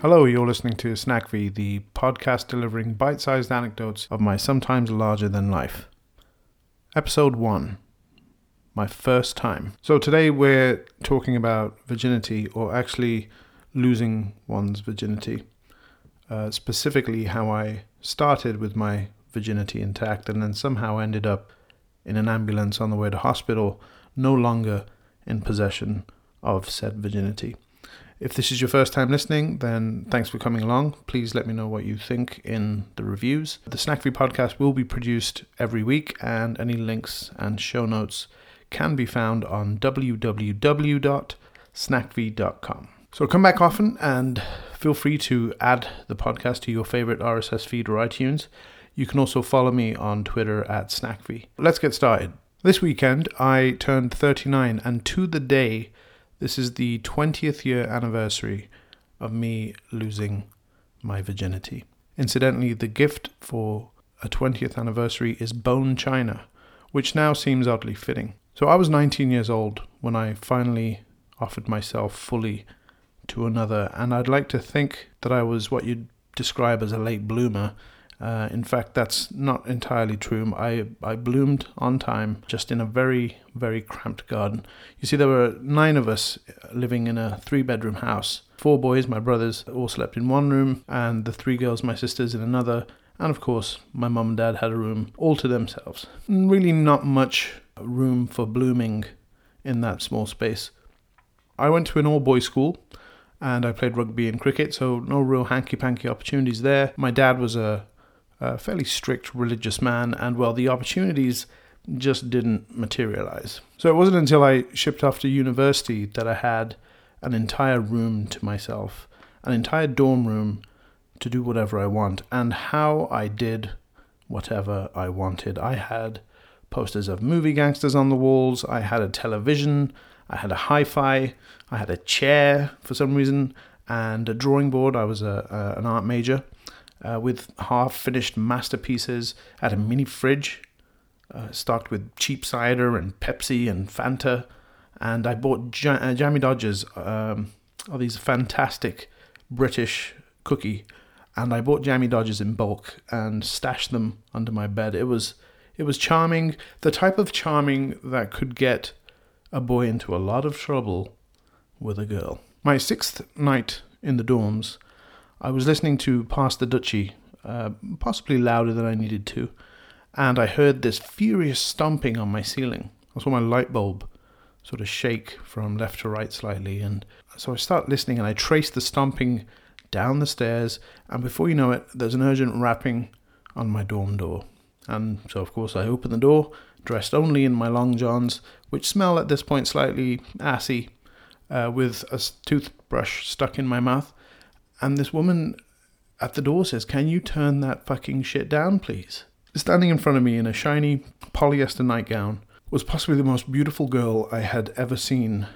Hello, you're listening to Snackvy, the podcast delivering bite sized anecdotes of my sometimes larger than life. Episode 1 My first time. So, today we're talking about virginity, or actually losing one's virginity. Uh, specifically, how I started with my virginity intact and then somehow ended up in an ambulance on the way to hospital, no longer in possession of said virginity. If this is your first time listening, then thanks for coming along. Please let me know what you think in the reviews. The Snackvy podcast will be produced every week, and any links and show notes can be found on www.snackvy.com. So come back often and feel free to add the podcast to your favorite RSS feed or iTunes. You can also follow me on Twitter at Snackvy. Let's get started. This weekend, I turned 39, and to the day, this is the 20th year anniversary of me losing my virginity. Incidentally, the gift for a 20th anniversary is bone china, which now seems oddly fitting. So I was 19 years old when I finally offered myself fully to another, and I'd like to think that I was what you'd describe as a late bloomer uh, in fact, that's not entirely true. I, I bloomed on time, just in a very, very cramped garden. You see, there were nine of us living in a three bedroom house. Four boys, my brothers, all slept in one room, and the three girls, my sisters, in another. And of course, my mum and dad had a room all to themselves. Really, not much room for blooming in that small space. I went to an all boys school and I played rugby and cricket, so no real hanky panky opportunities there. My dad was a a fairly strict religious man, and well, the opportunities just didn't materialize. So it wasn't until I shipped off to university that I had an entire room to myself, an entire dorm room to do whatever I want, and how I did whatever I wanted. I had posters of movie gangsters on the walls, I had a television, I had a hi fi, I had a chair for some reason, and a drawing board. I was a, a an art major uh, with half finished masterpieces at a mini fridge uh, stocked with cheap cider and Pepsi and Fanta. And I bought ja- uh, Jammie Dodgers, um, all these fantastic British cookie, and I bought Jammie Dodgers in bulk and stashed them under my bed. It was it was charming, the type of charming that could get a boy into a lot of trouble with a girl. My sixth night in the dorms, I was listening to Pass the Dutchie, uh, possibly louder than I needed to, and I heard this furious stomping on my ceiling. I saw my light bulb sort of shake from left to right slightly, and so I start listening and I trace the stomping down the stairs, and before you know it, there's an urgent rapping on my dorm door. And so, of course, I open the door, dressed only in my long johns, which smell at this point slightly assy, uh, with a toothbrush stuck in my mouth. And this woman at the door says, Can you turn that fucking shit down, please? Standing in front of me in a shiny polyester nightgown was possibly the most beautiful girl I had ever seen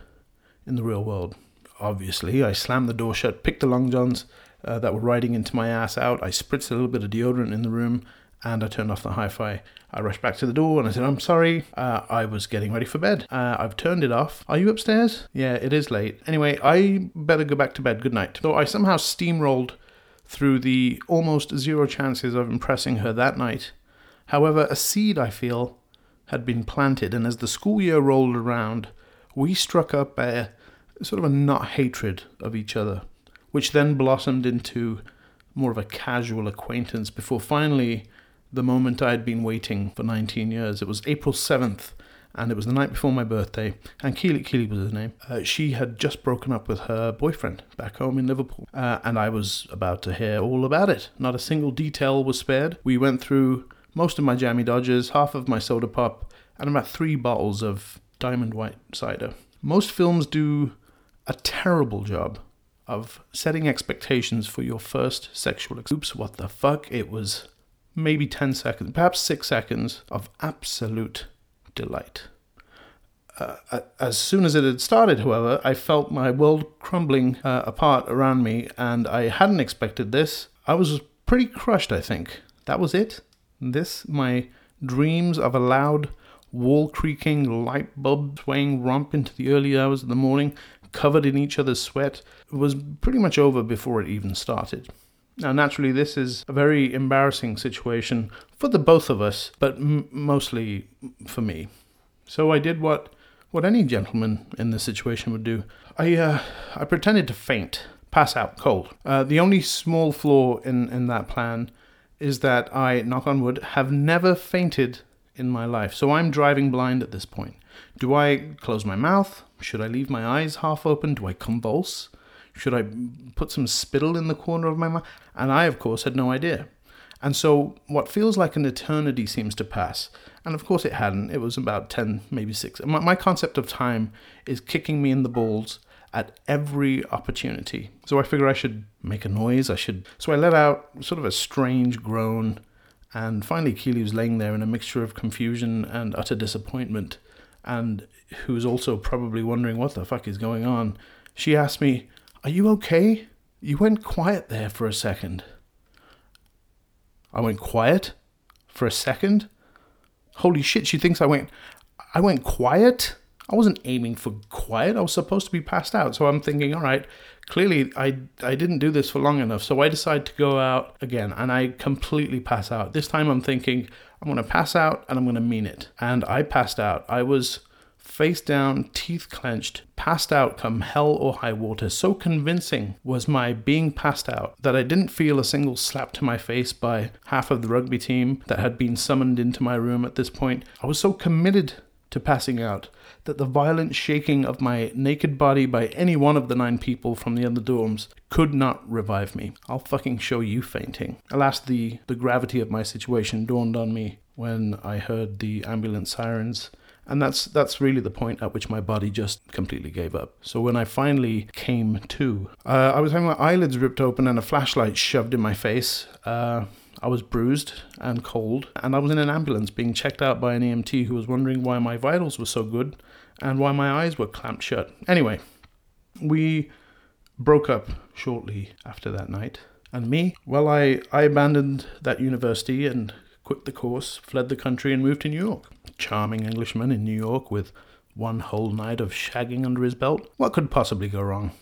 in the real world. Obviously, I slammed the door shut, picked the long johns uh, that were riding into my ass out. I spritzed a little bit of deodorant in the room, and I turned off the hi fi. I rushed back to the door and I said, I'm sorry, uh, I was getting ready for bed. Uh, I've turned it off. Are you upstairs? Yeah, it is late. Anyway, I better go back to bed. Good night. So I somehow steamrolled through the almost zero chances of impressing her that night. However, a seed, I feel, had been planted, and as the school year rolled around, we struck up a sort of a not hatred of each other, which then blossomed into more of a casual acquaintance before finally the moment I had been waiting for 19 years. It was April 7th, and it was the night before my birthday, and Keely, Keely was his name. Uh, she had just broken up with her boyfriend back home in Liverpool, uh, and I was about to hear all about it. Not a single detail was spared. We went through most of my Jammie Dodgers, half of my soda pop, and about three bottles of diamond white cider. Most films do a terrible job of setting expectations for your first sexual. Ex- Oops, what the fuck? It was maybe 10 seconds, perhaps 6 seconds of absolute delight. Uh, as soon as it had started, however, I felt my world crumbling uh, apart around me, and I hadn't expected this. I was pretty crushed, I think. That was it. This, my dreams of a loud, wall creaking, light bulb swaying romp into the early hours of the morning, covered in each other's sweat, was pretty much over before it even started. Now, naturally, this is a very embarrassing situation for the both of us, but m- mostly for me. So I did what what any gentleman in this situation would do. I uh, I pretended to faint, pass out cold. Uh, the only small flaw in in that plan is that I, knock on wood, have never fainted in my life. So I'm driving blind at this point. Do I close my mouth? Should I leave my eyes half open? Do I convulse? Should I put some spittle in the corner of my mouth? And I, of course, had no idea. And so what feels like an eternity seems to pass. And of course it hadn't. It was about 10, maybe 6. My, my concept of time is kicking me in the balls at every opportunity. So I figure I should make a noise. I should. So I let out sort of a strange groan. And finally, Keely was laying there in a mixture of confusion and utter disappointment. And who was also probably wondering what the fuck is going on. She asked me, Are you okay? You went quiet there for a second. I went quiet for a second. Holy shit, she thinks I went I went quiet? I wasn't aiming for quiet. I was supposed to be passed out. So I'm thinking, all right, clearly I I didn't do this for long enough. So I decide to go out again and I completely pass out. This time I'm thinking I'm going to pass out and I'm going to mean it. And I passed out. I was face down, teeth clenched, passed out come hell or high water. So convincing was my being passed out that I didn't feel a single slap to my face by half of the rugby team that had been summoned into my room at this point. I was so committed to passing out that the violent shaking of my naked body by any one of the nine people from the other dorms could not revive me. I'll fucking show you fainting. Alas, the, the gravity of my situation dawned on me when I heard the ambulance sirens and that's that's really the point at which my body just completely gave up. So when I finally came to, uh, I was having my eyelids ripped open and a flashlight shoved in my face. Uh, I was bruised and cold, and I was in an ambulance being checked out by an EMT who was wondering why my vitals were so good and why my eyes were clamped shut. Anyway, we broke up shortly after that night. And me, well, I, I abandoned that university and quit the course, fled the country, and moved to New York. Charming Englishman in New York with one whole night of shagging under his belt. What could possibly go wrong?